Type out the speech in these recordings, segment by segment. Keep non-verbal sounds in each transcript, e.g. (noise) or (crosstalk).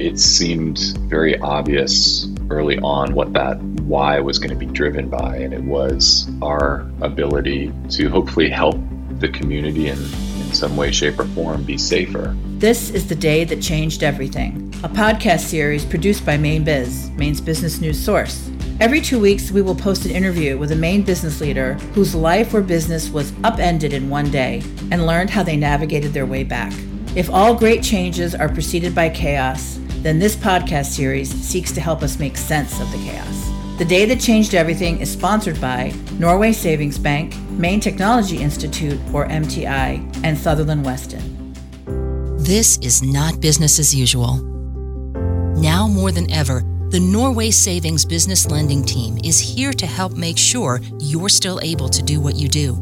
it seemed very obvious early on what that why was going to be driven by, and it was our ability to hopefully help the community in, some way, shape, or form be safer. This is The Day That Changed Everything, a podcast series produced by Mainebiz, Maine's business news source. Every two weeks, we will post an interview with a Maine business leader whose life or business was upended in one day and learned how they navigated their way back. If all great changes are preceded by chaos, then this podcast series seeks to help us make sense of the chaos. The Day That Changed Everything is sponsored by Norway Savings Bank, Maine Technology Institute, or MTI, and Sutherland Weston. This is not business as usual. Now more than ever, the Norway Savings Business Lending Team is here to help make sure you're still able to do what you do.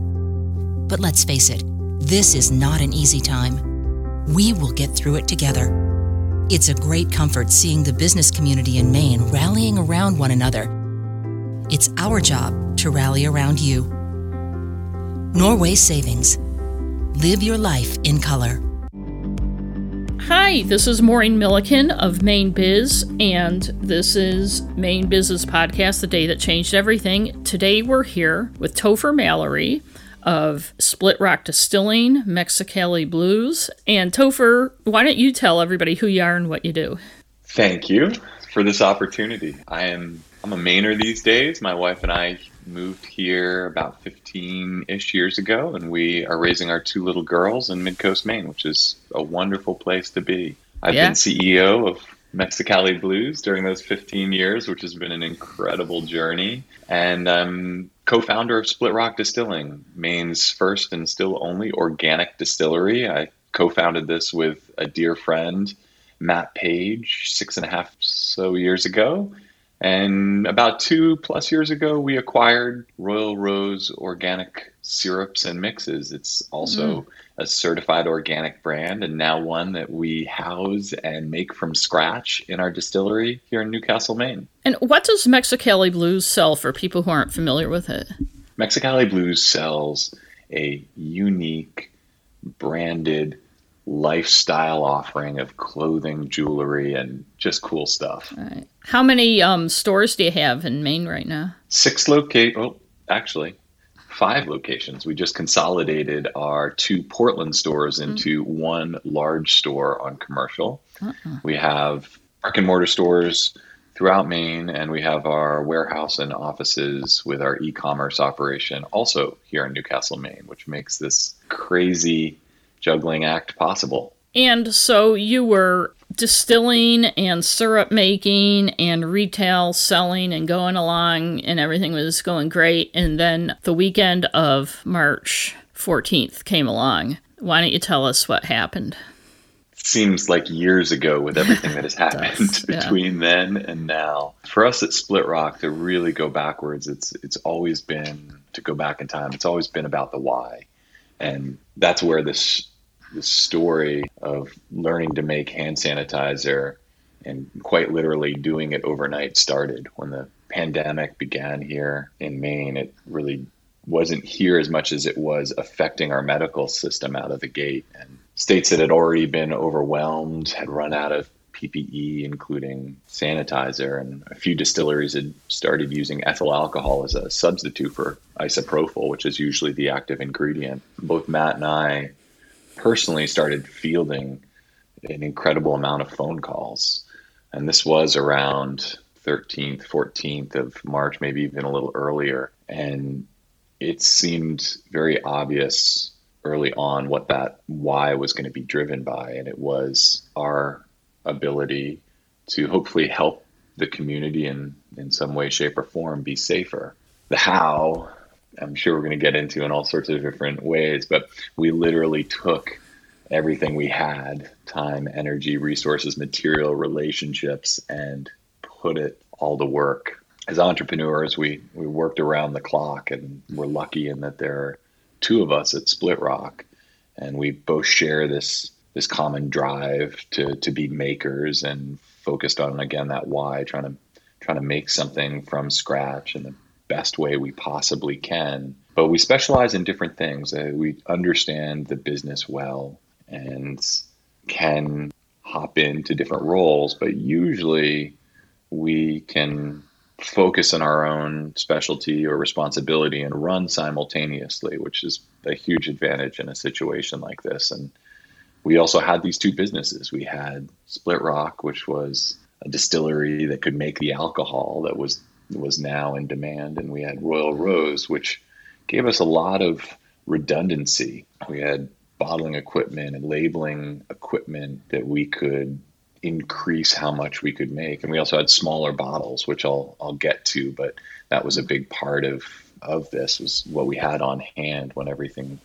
But let's face it, this is not an easy time. We will get through it together. It's a great comfort seeing the business community in Maine rallying around one another. It's our job to rally around you. Norway Savings. Live your life in color. Hi, this is Maureen Milliken of Mainebiz, and this is Mainebiz's podcast, The Day That Changed Everything. Today we're here with Topher Mallory of Split Rock Distilling, Mexicali Blues. And Topher, why don't you tell everybody who you are and what you do? Thank you for this opportunity. I am I'm a Mainer these days. My wife and I moved here about 15-ish years ago, and we are raising our two little girls in Midcoast, Maine, which is a wonderful place to be. I've yeah. been CEO of Mexicali Blues during those 15 years, which has been an incredible journey. And I'm co founder of Split Rock Distilling, Maine's first and still only organic distillery. I co founded this with a dear friend, Matt Page, six and a half so years ago. And about two plus years ago, we acquired Royal Rose Organic Syrups and Mixes. It's also mm. a certified organic brand and now one that we house and make from scratch in our distillery here in Newcastle, Maine. And what does Mexicali Blues sell for people who aren't familiar with it? Mexicali Blues sells a unique branded lifestyle offering of clothing, jewelry, and just cool stuff. Right. How many um, stores do you have in Maine right now? Six locate. Oh, actually, five locations. We just consolidated our two Portland stores mm-hmm. into one large store on commercial. Uh-uh. We have brick and mortar stores throughout Maine, and we have our warehouse and offices with our e-commerce operation also here in Newcastle, Maine, which makes this crazy juggling act possible. And so you were distilling and syrup making and retail selling and going along, and everything was going great. And then the weekend of March 14th came along. Why don't you tell us what happened? Seems like years ago with everything that has (laughs) happened between then and now. For us at Split Rock, to really go backwards, it's it's always been to go back in time. It's always been about the why and that's where this this story of learning to make hand sanitizer and quite literally doing it overnight started when the pandemic began here in Maine. It really wasn't here as much as it was affecting our medical system out of the gate. And states that had already been overwhelmed had run out of PPE, including sanitizer, and a few distilleries had started using ethyl alcohol as a substitute for isopropyl, which is usually the active ingredient. Both Matt and I personally started fielding an incredible amount of phone calls. And this was around 13th, 14th of March, maybe even a little earlier. And it seemed very obvious early on what that why was going to be driven by. And it was our ability to hopefully help the community in, in some way, shape, or form be safer. The how, I'm sure we're going to get into in all sorts of different ways, but we literally took everything we had time, energy, resources, material, relationships and put it all to work. As entrepreneurs, we, we worked around the clock and we're lucky in that there are two of us at Split Rock and we both share this this common drive to to be makers and focused on again that why trying to trying to make something from scratch in the best way we possibly can but we specialize in different things uh, we understand the business well and can hop into different roles, but usually we can focus on our own specialty or responsibility and run simultaneously, which is a huge advantage in a situation like this. And we also had these two businesses. We had Split Rock, which was a distillery that could make the alcohol that was was now in demand, and we had Royal Rose, which gave us a lot of redundancy. We had bottling equipment and labeling equipment that we could increase how much we could make. And we also had smaller bottles, which I'll I'll get to, but that was a big part of of this was what we had on hand when everything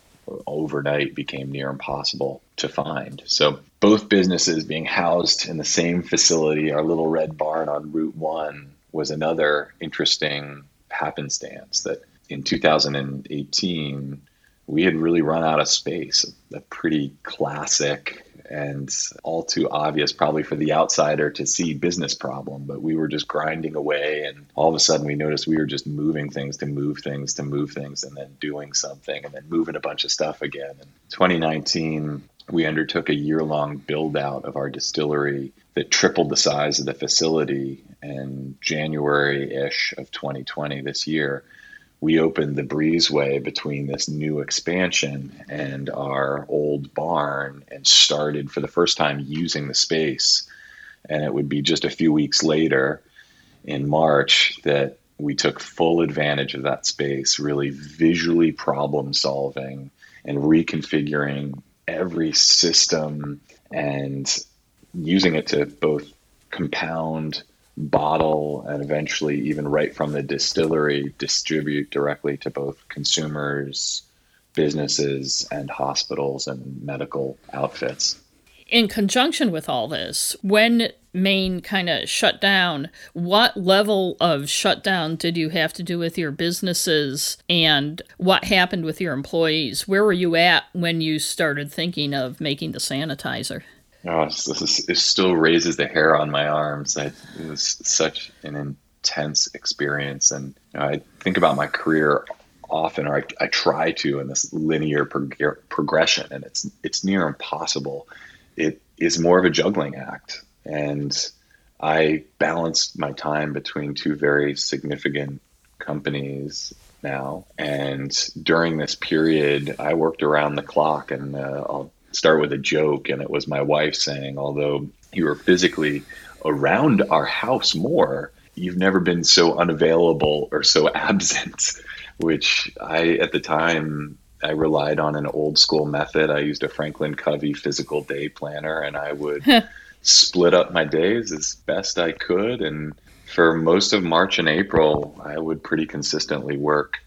overnight became near impossible to find. So both businesses being housed in the same facility, our little red barn on Route 1 was another interesting happenstance that in 2018 we had really run out of space. A pretty classic and all too obvious, probably for the outsider to see business problem. But we were just grinding away, and all of a sudden we noticed we were just moving things to move things to move things, and then doing something, and then moving a bunch of stuff again. In 2019, we undertook a year long build out of our distillery that tripled the size of the facility. And January ish of 2020, this year, we opened the breezeway between this new expansion and our old barn and started for the first time using the space. And it would be just a few weeks later in March that we took full advantage of that space, really visually problem solving and reconfiguring every system and using it to both compound bottle and eventually even right from the distillery distribute directly to both consumers businesses and hospitals and medical outfits in conjunction with all this when maine kind of shut down what level of shutdown did you have to do with your businesses and what happened with your employees where were you at when you started thinking of making the sanitizer Oh, this is, it still raises the hair on my arms. I, it was such an intense experience, and you know, I think about my career often, or I, I try to, in this linear prog- progression, and it's it's near impossible. It is more of a juggling act, and I balanced my time between two very significant companies now, and during this period, I worked around the clock, and uh, I'll start with a joke, and it was my wife saying, although you were physically around our house more, you've never been so unavailable or so (laughs) absent, which I, at the time, I relied on an old school method. I used a Franklin Covey physical day planner, and I would (laughs) split up my days as best I could. And for most of March and April, I would pretty consistently work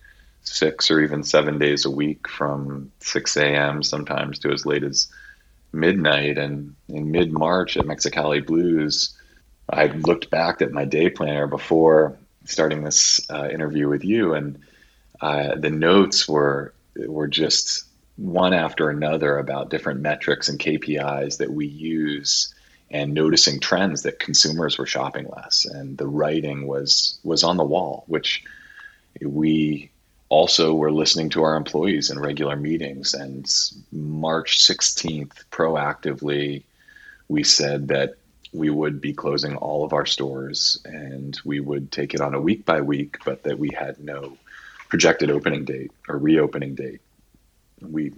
six or even seven days a week from 6 a.m. sometimes to as late as midnight. And in mid March at Mexicali Blues, I looked back at my day planner before starting this uh, interview with you, and uh, the notes were were just one after another about different metrics and KPIs that we use and noticing trends that consumers were shopping less. And the writing was was on the wall which we also we're listening to our employees in regular meetings. And march 16th proactively we said that we would be closing all of our stores and we would take it on a week by week but that we had no projected opening date or reopening date we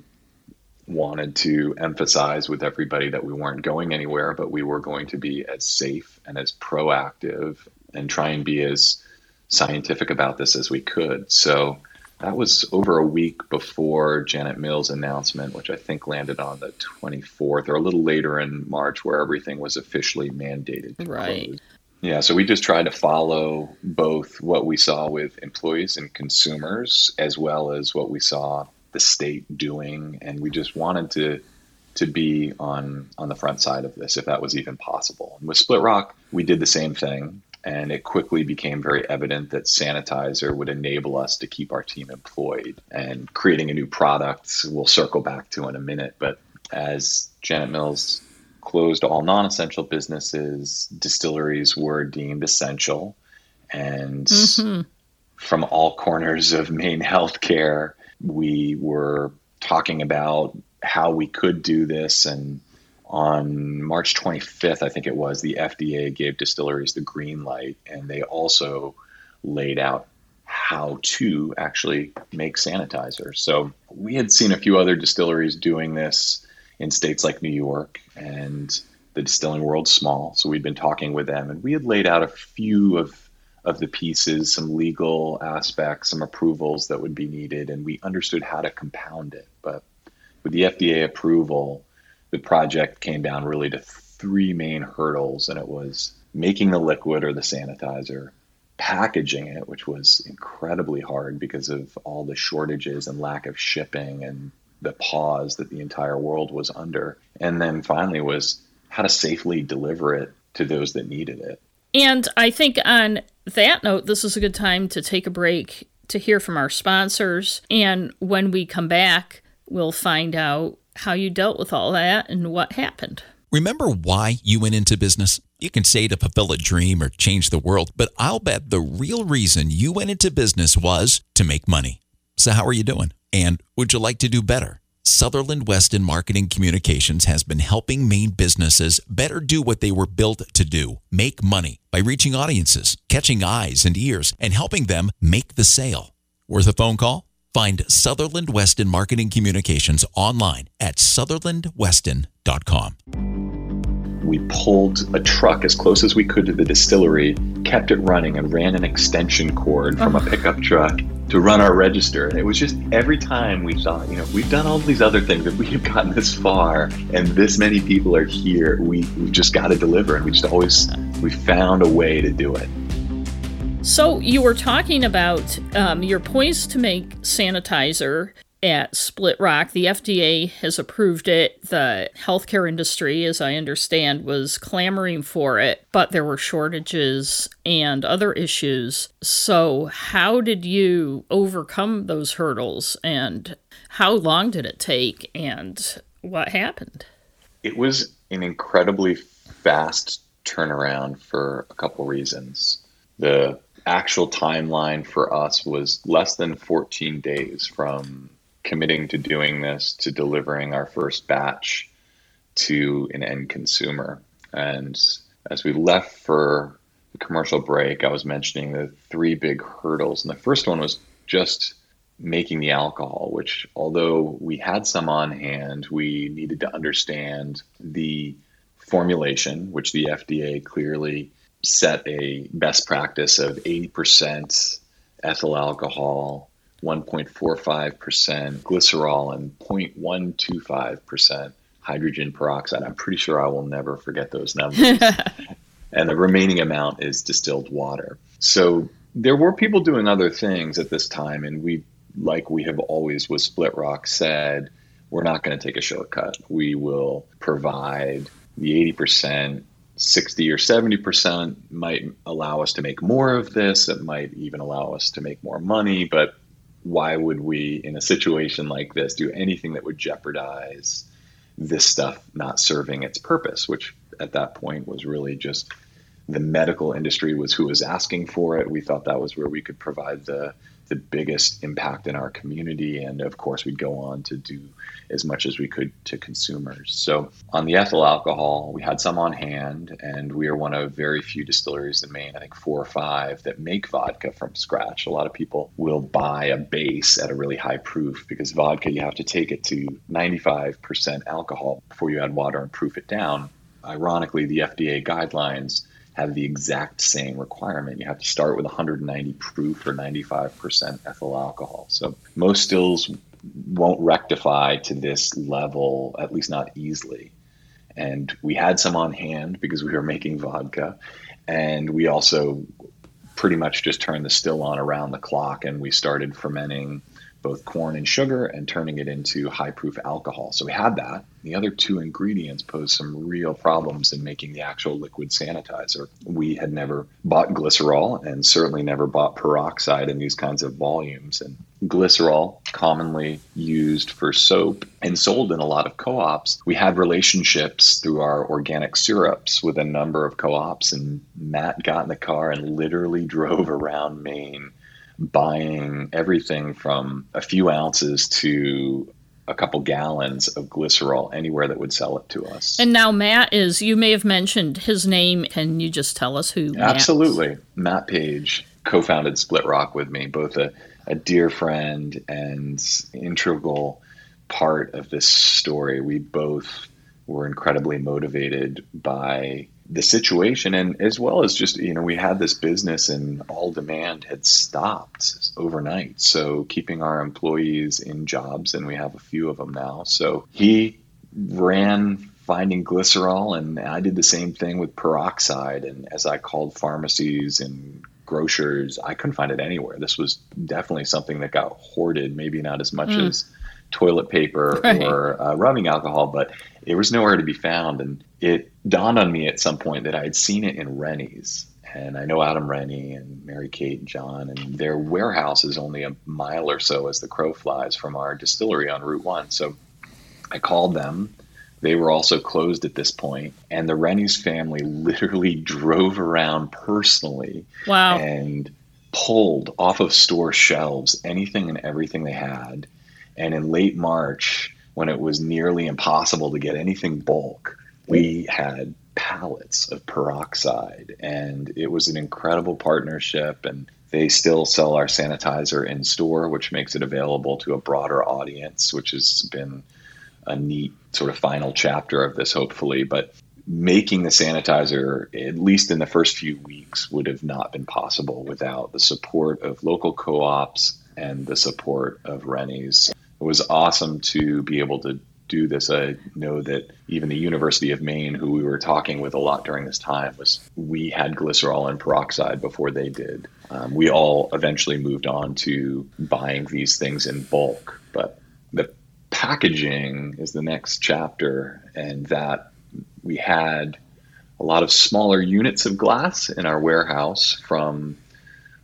wanted to emphasize with everybody that we weren't going anywhere but we were going to be as safe and as proactive and try and be as scientific about this as we could so that was over a week before Janet Mills' announcement, which I think landed on the 24th or a little later in March, where everything was officially mandated. right. Close. Yeah, so we just tried to follow both what we saw with employees and consumers, as well as what we saw the state doing, and we just wanted to to be on on the front side of this, if that was even possible. And with Split Rock, we did the same thing and it quickly became very evident that sanitizer would enable us to keep our team employed and creating a new product we'll circle back to in a minute but as janet mills closed all non-essential businesses distilleries were deemed essential and mm-hmm. from all corners of maine healthcare we were talking about how we could do this and on March 25th, I think it was, the FDA gave distilleries the green light, and they also laid out how to actually make sanitizer. So we had seen a few other distilleries doing this in states like New York, and the distilling world's small. So we'd been talking with them, and we had laid out a few of of the pieces, some legal aspects, some approvals that would be needed, and we understood how to compound it. But with the FDA approval, the project came down really to three main hurdles, and it was making the liquid or the sanitizer, packaging it, which was incredibly hard because of all the shortages and lack of shipping and the pause that the entire world was under. And then finally was how to safely deliver it to those that needed it. And I think on that note, this is a good time to take a break to hear from our sponsors. And when we come back, we'll find out how you dealt with all that and what happened. Remember why you went into business? You can say to fulfill a dream or change the world, but I'll bet the real reason you went into business was to make money. So, how are you doing? And would you like to do better? Sutherland Weston Marketing Communications has been helping Maine businesses better do what they were built to do make money by reaching audiences, catching eyes and ears, and helping them make the sale. Worth a phone call? Find Sutherland Weston Marketing Communications online at sutherlandweston.com. We pulled a truck as close as we could to the distillery, kept it running, and ran an extension cord from a pickup truck to run our register. And it was just every time we thought, you know, we've done all these other things, if we have gotten this far and this many people are here, we, we've just got to deliver. And we just always, we found a way to do it. So you were talking about um, you're poised to make sanitizer at Split Rock. The FDA has approved it. The healthcare industry, as I understand, was clamoring for it, but there were shortages and other issues. So, how did you overcome those hurdles and how long did it take and what happened? It was an incredibly fast turnaround for a couple reasons. The actual timeline for us was less than 14 days from committing to doing this to delivering our first batch to an end consumer. And as we left for the commercial break, I was mentioning the three big hurdles. And the first one was just making the alcohol, which, although we had some on hand, we needed to understand the formulation, which the FDA clearly set a best practice of 80% ethyl alcohol, 1.45% glycerol, and 0.125% hydrogen peroxide. I'm pretty sure I will never forget those numbers. (laughs) and the remaining amount is distilled water. So there were people doing other things at this time, and we, like we have always with Split Rock, said, we're not going to take a shortcut. We will provide the 80% 60 or 70% might allow us to make more of this. It might even allow us to make more money. But why would we, in a situation like this, do anything that would jeopardize this stuff not serving its purpose, which at that point was really just the medical industry was who was asking for it. We thought that was where we could provide the the biggest impact in our community. And of course, we'd go on to do as much as we could to consumers. So, on the ethyl alcohol, we had some on hand, and we are one of very few distilleries in Maine, I think four or five, that make vodka from scratch. A lot of people will buy a base at a really high proof because vodka, you have to take it to 95% alcohol before you add water and proof it down. Ironically, the FDA guidelines have the exact same requirement. You have to start with 190 proof or 95% ethyl alcohol. So most stills won't rectify to this level, at least not easily. And we had some on hand because we were making vodka. And we also pretty much just turned the still on around the clock and we started fermenting both corn and sugar and turning it into high proof alcohol. So we had that. The other two ingredients posed some real problems in making the actual liquid sanitizer. We had never bought glycerol and certainly never bought peroxide in these kinds of volumes. And glycerol, commonly used for soap and sold in a lot of co ops, we had relationships through our organic syrups with a number of co ops. And Matt got in the car and literally (laughs) drove around Maine buying everything from a few ounces to a couple gallons of glycerol anywhere that would sell it to us. And now Matt is, you may have mentioned his name. Can you just tell us who? Absolutely. Matt, Matt Page co founded Split Rock with me, both a, a dear friend and integral part of this story. We both were incredibly motivated by the situation. And as well as just you know we had this business and all demand had stopped overnight. So keeping our employees in jobs and we have a few of them now. So he ran finding glycerol and i did the same thing with peroxide. And as i called pharmacies and grocers i couldn't find it anywhere. This was definitely something that got hoarded maybe not as much mm. as toilet paper (laughs) right. or uh, rubbing alcohol, but it was nowhere to be found. And it dawned on me at some point that I had seen it in Reny's. And I know Adam Reny and Mary Kate and John, and their warehouse is only a mile or so as the crow flies from our distillery on Route 1. So I called them. They were also closed at this point, and the Reny's family (laughs) literally drove around personally wow. and pulled off of store shelves anything and everything they had and in late March, when it was nearly impossible to get anything bulk, we had pallets of peroxide. And it was an incredible partnership. And they still sell our sanitizer in store, which makes it available to a broader audience, which has been a neat sort of final chapter of this, hopefully. But making the sanitizer, at least in the first few weeks, would have not been possible without the support of local co ops and the support of Reny's it was awesome to be able to do this. I know that even the University of Maine, who we were talking with a lot during this time, was we had glycerol and peroxide before they did. Um, we all eventually moved on to buying these things in bulk, but the packaging is the next chapter, and that we had a lot of smaller units of glass in our warehouse from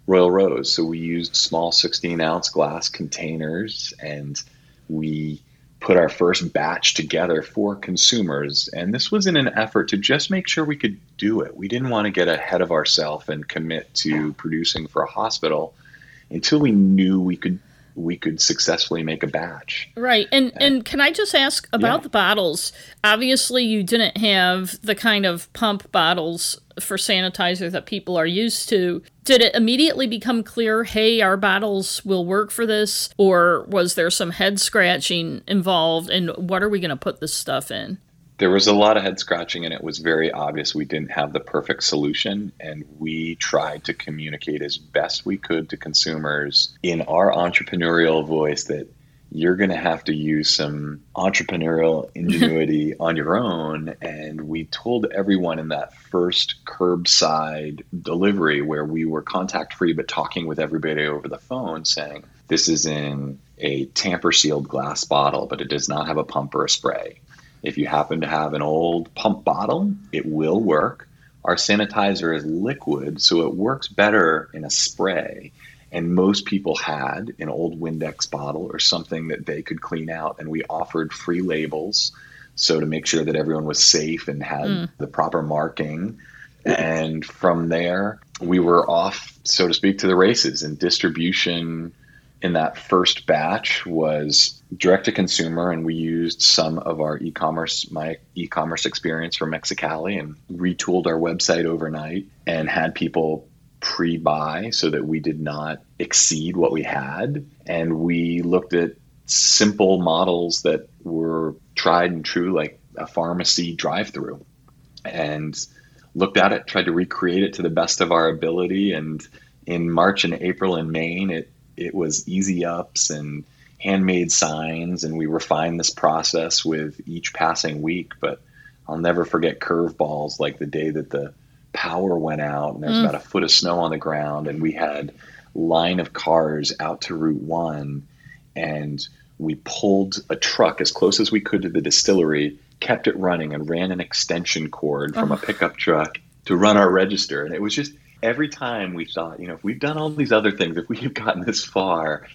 Royal Rose. So we used small 16 ounce glass containers and we put our first batch together for consumers. And this was in an effort to just make sure we could do it. We didn't want to get ahead of ourselves and commit to producing for a hospital until we knew we could we could successfully make a batch. Right. And and can I just ask about yeah. the bottles? Obviously you didn't have the kind of pump bottles for sanitizer that people are used to. Did it immediately become clear, hey, our bottles will work for this or was there some head scratching involved and what are we going to put this stuff in? There was a lot of head scratching and it was very obvious we didn't have the perfect solution. And we tried to communicate as best we could to consumers in our entrepreneurial voice that you're going to have to use some entrepreneurial (laughs) ingenuity on your own. And we told everyone in that first curbside delivery where we were contact free but talking with everybody over the phone saying this is in a tamper sealed glass bottle but it does not have a pump or a spray if you happen to have an old pump bottle, it will work. Our sanitizer is liquid, so it works better in a spray. And most people had an old Windex bottle or something that they could clean out. And we offered free labels. So to make sure that everyone was safe and had mm. the proper marking. And from there, we were off, so to speak, to the races. And distribution in that first batch was direct to consumer, and we used some of our e-commerce, my e-commerce experience from Mexicali, and retooled our website overnight and had people pre-buy so that we did not exceed what we had, and we looked at simple models that were tried and true, like a pharmacy drive-through, and looked at it, tried to recreate it to the best of our ability, and in March and April in Maine, it it was easy ups and handmade signs, and we refined this process with each passing week. But I'll never forget curveballs like the day that the power went out and there's mm. about a foot of snow on the ground, and we had line of cars out to Route One, and we pulled a truck as close as we could to the distillery, kept it running, and ran an extension cord from oh. a pickup truck to run our register. And it was just every time we thought, you know, if we've done all these other things, if we've gotten this far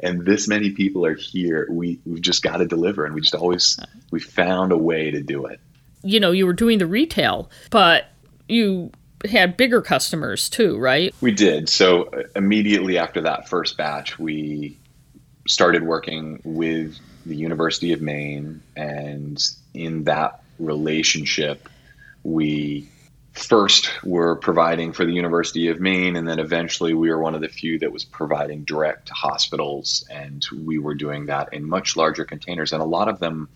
and this many people are here, we, we've just got to deliver. And we just always, we found a way to do it. You know, you were doing the retail, but you had bigger customers too, right? We did. So uh, immediately after that first batch, we started working with the University of Maine, and in that relationship, we first were providing for the University of Maine, and then eventually we were one of the few that was providing direct to hospitals, and we were doing that in much larger containers, and a lot of them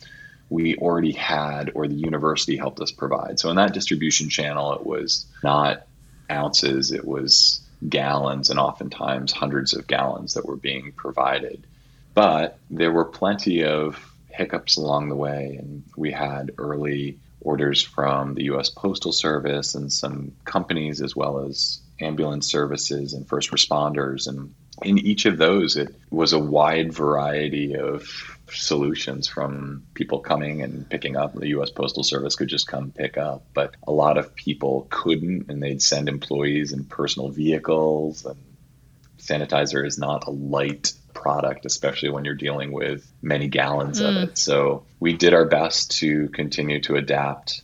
we already had or the university helped us provide. So in that distribution channel, it was not ounces, it was gallons, and oftentimes hundreds of gallons that were being provided. But there were plenty of hiccups along the way, and we had early orders from the US Postal Service and some companies, as well as ambulance services and first responders. And in each of those, it was a wide variety of solutions from people coming and picking up. The US Postal Service could just come pick up, but a lot of people couldn't, and they'd send employees in personal vehicles. And sanitizer is not a light product, especially when you're dealing with many gallons mm. of it. So we did our best to continue to adapt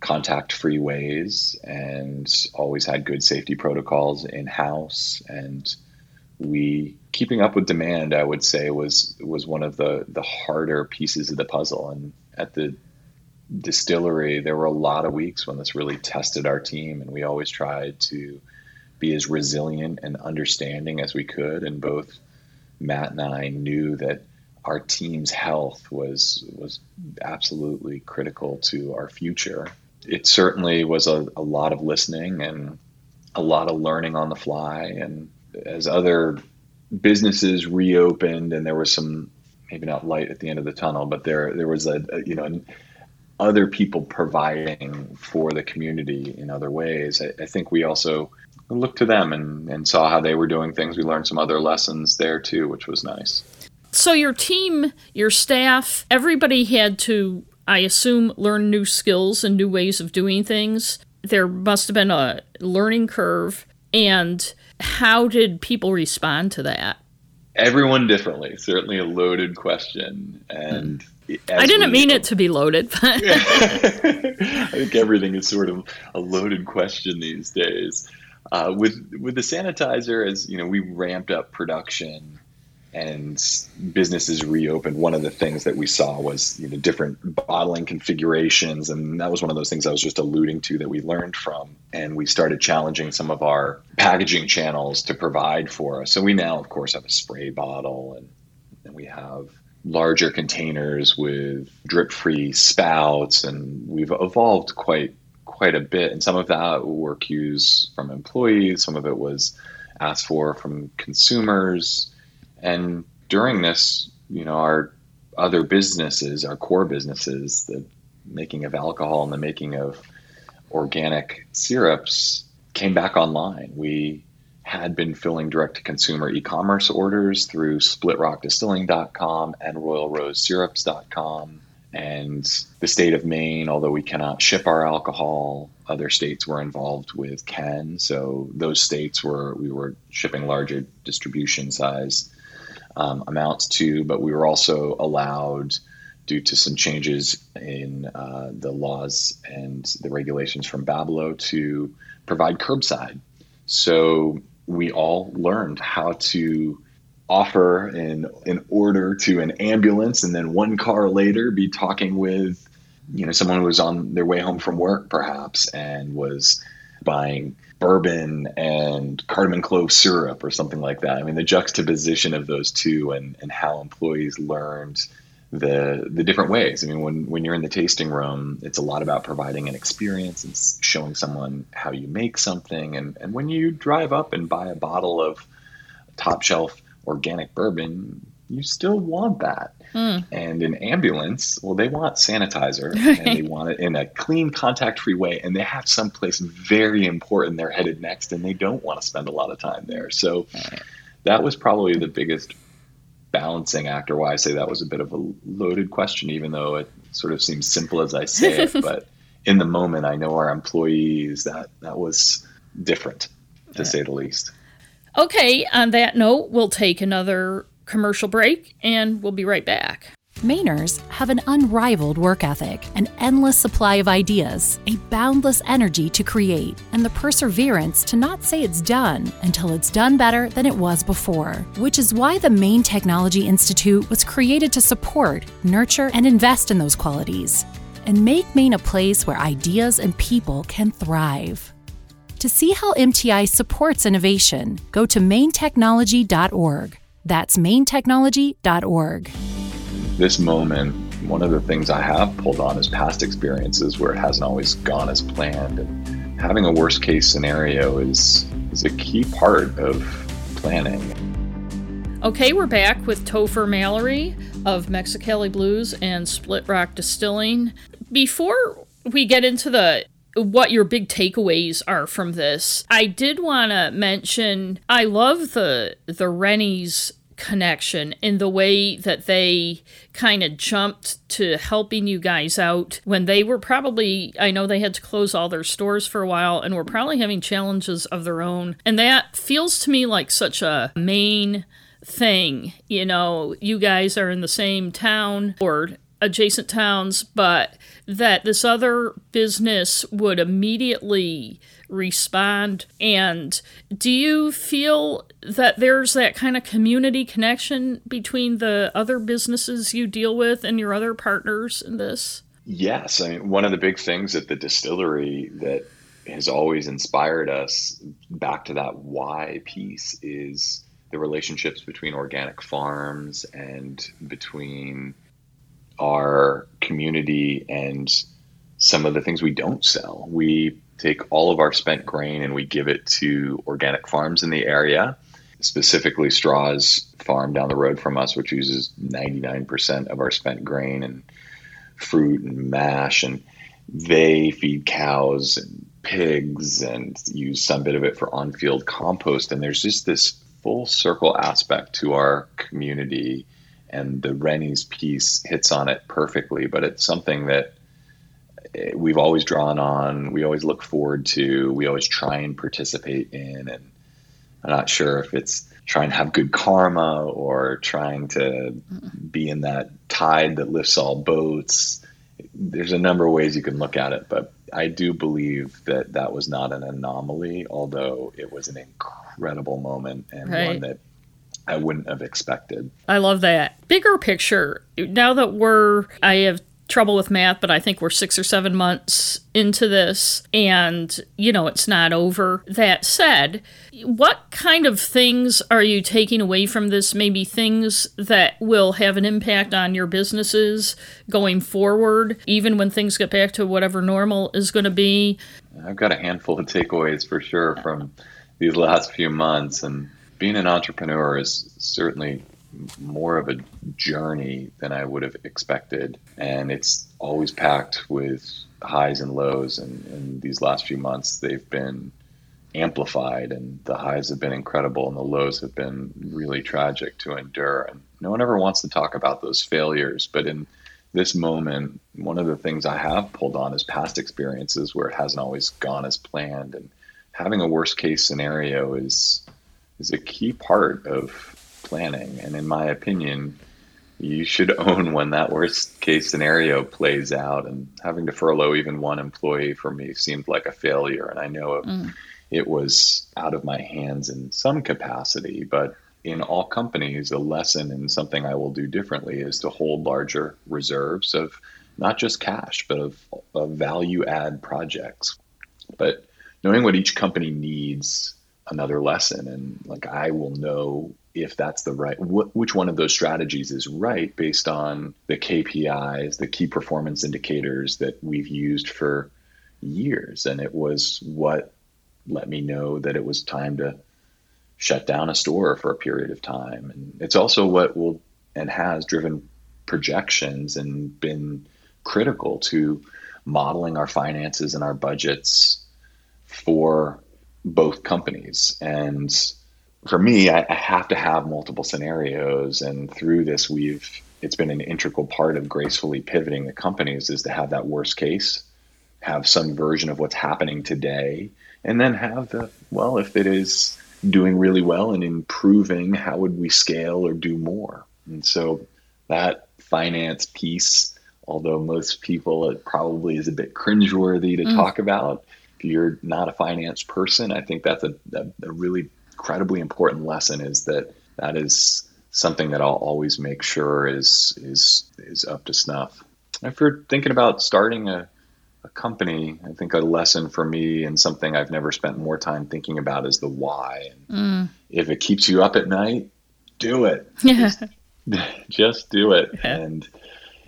contact free ways and always had good safety protocols in house and we keeping up with demand i would say was was one of the the harder pieces of the puzzle and at the distillery there were a lot of weeks when this really tested our team and we always tried to be as resilient and understanding as we could and both Matt and I knew that our team's health was was absolutely critical to our future. It certainly was a, a lot of listening and a lot of learning on the fly. And as other businesses reopened, and there was some maybe not light at the end of the tunnel, but there there was a, a you know other people providing for the community in other ways. I, I think we also looked to them and, and saw how they were doing things. We learned some other lessons there too, which was nice. So, your team, your staff, everybody had to, I assume, learn new skills and new ways of doing things. There must have been a learning curve. And how did people respond to that? Everyone differently. Certainly a loaded question. And mm-hmm. I didn't we, mean it (laughs) to be loaded. But (laughs) I think everything is sort of a loaded question these days. Uh, with with the sanitizer, as you know, we ramped up production and businesses reopened. One of the things that we saw was you know different bottling configurations, and that was one of those things I was just alluding to that we learned from. And we started challenging some of our packaging channels to provide for us. So we now, of course, have a spray bottle, and, and we have larger containers with drip-free spouts, and we've evolved quite quite a bit. And some of that were cues from employees, some of it was asked for from consumers. And during this, you know, our other businesses, our core businesses, the making of alcohol and the making of organic syrups came back online. We had been filling direct to consumer e commerce orders through splitrockdistilling.com and royalrosesyrups.com and the state of Maine, although we cannot ship our alcohol, other states were involved with can. So those states were we were shipping larger distribution size um, amounts to, but we were also allowed due to some changes in uh, the laws and the regulations from BABLO to provide curbside. So we all learned how to offer in an order to an ambulance and then one car later be talking with you know someone who was on their way home from work perhaps and was buying bourbon and cardamom clove syrup or something like that. I mean the juxtaposition of those two and and how employees learned the the different ways. I mean when when you're in the tasting room it's a lot about providing an experience and showing someone how you make something. And and when you drive up and buy a bottle of top shelf organic bourbon, you still want that. Mm. And an ambulance, well, they want sanitizer (laughs) and they want it in a clean, contact free way. And they have someplace very important they're headed next, and they don't want to spend a lot of time there. So that was probably the biggest balancing act, or why I say that was a bit of a loaded question, even though it sort of seems simple as I say it. (laughs) but in the moment, I know our employees that that was different, to say the least. Okay, on that note, we'll take another commercial break and we'll be right back. Mainers have an unrivaled work ethic, an endless supply of ideas, a boundless energy to create, and the perseverance to not say it's done until it's done better than it was before. Which is why the Maine Technology Institute was created to support, nurture, and invest in those qualities, and make Maine a place where ideas and people can thrive. To see how MTI supports innovation, go to mainetechnology.org. That's mainetechnology.org this moment, one of the things I have pulled on is past experiences where it hasn't always gone as planned. And having a worst case scenario is is a key part of planning. Okay, we're back with Topher Mallory of Mexicali Blues and Split Rock Distilling. Before we get into the what your big takeaways are from this. I did want to mention I love the the Reny's connection in the way that they kind of jumped to helping you guys out when they were probably I know they had to close all their stores for a while and were probably having challenges of their own and that feels to me like such a main thing you know you guys are in the same town or adjacent towns but that this other business would immediately respond. And do you feel that there's that kind of community connection between the other businesses you deal with and your other partners in this? Yes. I mean, one of the big things at the distillery that has always inspired us back to that why piece is the relationships between organic farms and between our community and some of the things we don't sell. We take all of our spent grain and we give it to organic farms in the area, specifically Straws Farm down the road from us, which uses 99% of our spent grain and fruit and mash. And they feed cows and pigs and use some bit of it for on field compost. And there's just this full circle aspect to our community. And the Reny's piece hits on it perfectly, but it's something that eh, we've always drawn on, we always look forward to, we always try and participate in. And I'm not sure if it's trying to have good karma or trying to be in that tide that lifts all boats. There's a number of ways you can look at it, but I do believe that that was not an anomaly, although it was an incredible moment and right. one that I wouldn't have expected. I love that. Bigger picture, now that we're, I have trouble with math, but I think we're six or seven months into this and, you know, it's not over. That said, what kind of things are you taking away from this? Maybe things that will have an impact on your businesses going forward, even when things get back to whatever normal is going to be? I've got a handful of takeaways for sure from these last few months. And being an entrepreneur is certainly more of a journey than I would have expected. And it's always packed with highs and lows. And in these last few months, they've been amplified, and the highs have been incredible, and the lows have been really tragic to endure. And no one ever wants to talk about those failures. But in this moment, one of the things I have pulled on is past experiences where it hasn't always gone as planned. And having a worst case scenario is is a key part of planning. And in my opinion, you should (laughs) own when that worst case scenario plays out. And having to furlough even one employee for me seemed like a failure. And I know mm. it was out of my hands in some capacity, but in all companies, a lesson and something I will do differently is to hold larger reserves of not just cash, but of, of value add projects. But knowing what each company needs another lesson. And like i will know if that's the right wh- which one of those strategies is right based on the KPIs, the key performance indicators that we've used for years. And it was what let me know that it was time to shut down a store for a period of time. And it's also what will and has driven projections and been critical to modeling our finances and our budgets for both companies and for me, I, I, have to have multiple scenarios, and through this, we've it's been an integral part of gracefully pivoting the companies is to have that worst case, have some version of what's happening today, and then have the well, if it is doing really well and improving, how would we scale or do more? And so that finance piece, although most people it probably is a bit cringeworthy to mm. talk about. If you're not a finance person, I think that's a, a, a really incredibly important lesson is that that is something that I'll always make sure is is is up to snuff. If you're thinking about starting a, a company, I think a lesson for me and something I've never spent more time thinking about is the why. Mm. If it keeps you up at night, do it. (laughs) Just, just do it. Yeah. And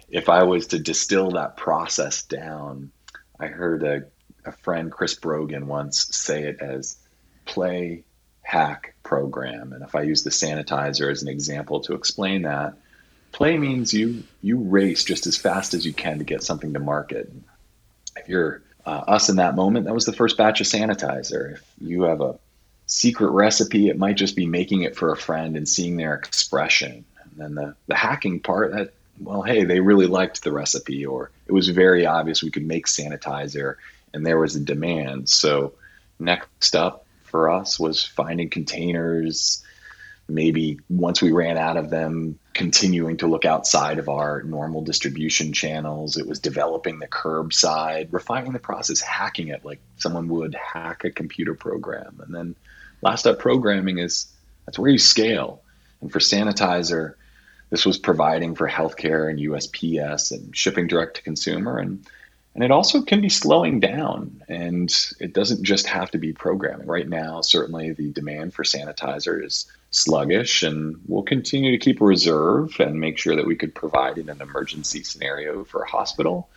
if I was to distill that process down, I heard a, a friend, Chris Brogan, once say it as play, hack, program. And if I use the sanitizer as an example to explain that, play means you you race just as fast as you can to get something to market. If you're uh, us in that moment, that was the first batch of sanitizer. If you have a secret recipe, it might just be making it for a friend and seeing their expression. And then the, the hacking part, that well, hey, they really liked the recipe, or it was very obvious we could make sanitizer and there was a demand. So next up for us was finding containers, maybe once we ran out of them, continuing to look outside of our normal distribution channels. It was developing the curbside, refining the process, hacking it like someone would hack a computer program. And then last up programming is that's where you scale. And for sanitizer, this was providing for healthcare and USPS and shipping direct to consumer. And and it also can be slowing down and it doesn't just have to be programming. Right now certainly the demand for sanitizer is sluggish and we'll continue to keep a reserve and make sure that we could provide in an emergency scenario for a hospital.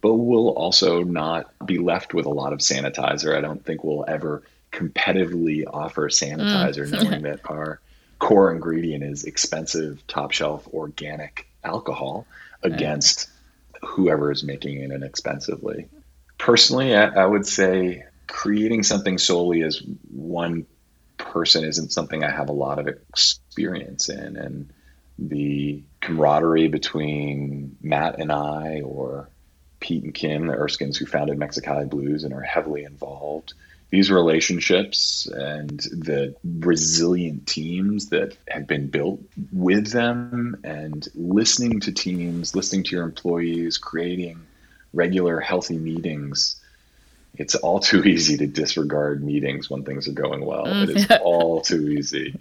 But we'll also not be left with a lot of sanitizer. I don't think we'll ever competitively offer sanitizer mm. knowing that our core ingredient is expensive top shelf organic alcohol against whoever is making it inexpensively. Personally, I, I would say creating something solely as one person isn't something I have a lot of experience in. And the camaraderie between Matt and I, or Pete and Kim, the Erskines who founded Mexicali Blues and are heavily involved, these relationships and the resilient teams that have been built with them and listening to teams, listening to your employees, creating regular healthy meetings. It's all too (laughs) easy to disregard meetings when things are going well. Mm. It is (laughs) all too easy.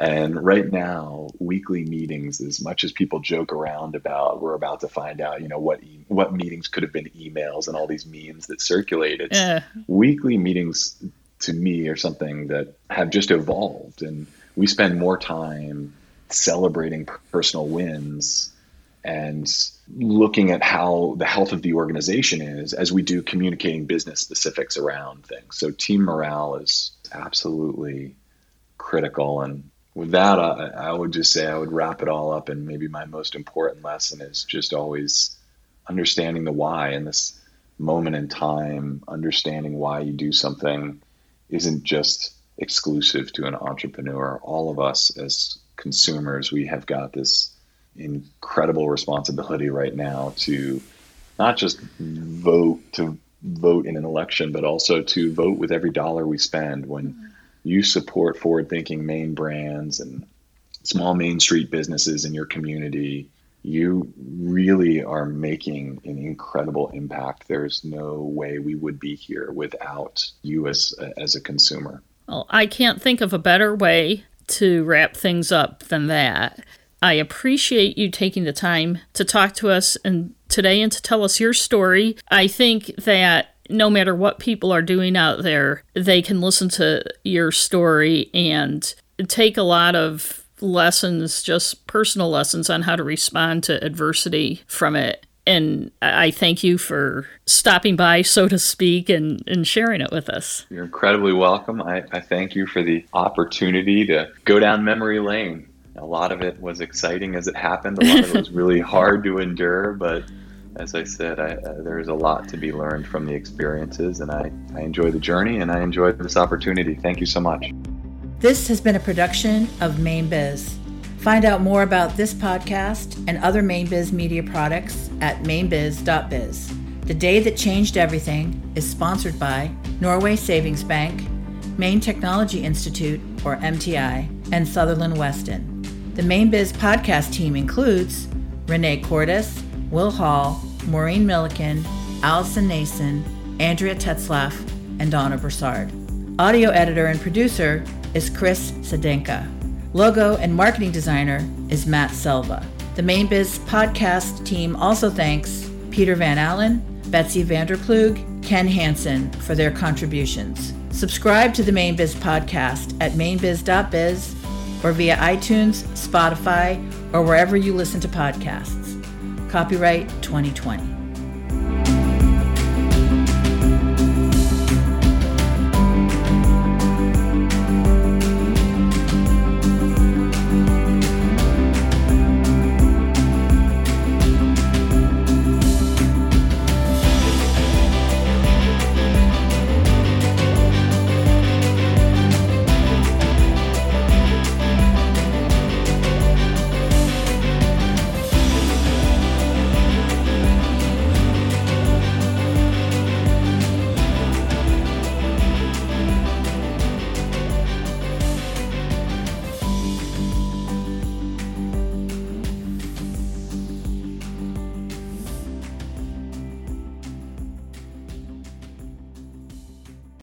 And right now, weekly meetings, as much as people joke around about, we're about to find out, you know, what e- what meetings could have been emails and all these memes that circulate. It's yeah. weekly meetings to me are something that have just evolved, and we spend more time celebrating personal wins and looking at how the health of the organization is as we do communicating business specifics around things. So team morale is absolutely critical and with that, I, I would just say I would wrap it all up. And maybe my most important lesson is just always understanding the why in this moment in time, understanding why you do something isn't just exclusive to an entrepreneur. All of us as consumers, we have got this incredible responsibility right now to not just vote to vote in an election, but also to vote with every dollar we spend when mm-hmm. You support forward thinking Maine brands and small Main Street businesses in your community, you really are making an incredible impact. There's no way we would be here without you as, as a consumer. Well, I can't think of a better way to wrap things up than that. I appreciate you taking the time to talk to us and today and to tell us your story. I think that no matter what people are doing out there, they can listen to your story and take a lot of lessons, just personal lessons on how to respond to adversity from it. And I thank you for stopping by, so to speak, and, and sharing it with us. You're incredibly welcome. I, I thank you for the opportunity to go down memory lane. A lot of it was exciting as it happened. A lot of it was (laughs) really hard to endure, but as I said, I, uh, there's a lot to be learned from the experiences, and I, I enjoy the journey and I enjoy this opportunity. Thank you so much. This has been a production of Mainebiz. Find out more about this podcast and other Mainebiz media products at mainebiz.biz. The Day That Changed Everything is sponsored by Norway Savings Bank, Maine Technology Institute, or MTI, and Sutherland Weston. The Mainebiz podcast team includes Renee Cordes, Will Hall, Maureen Milliken, Allison Nason, Andrea Tetzlaff, and Donna Broussard. Audio editor and producer is Chris Sedenka. Logo and marketing designer is Matt Selva. The Mainebiz podcast team also thanks Peter Van Allen, Betsy Vanderplug, Ken Hansen for their contributions. Subscribe to the Mainebiz podcast at mainebiz.biz or via iTunes, Spotify, or wherever you listen to podcasts. Copyright 2020.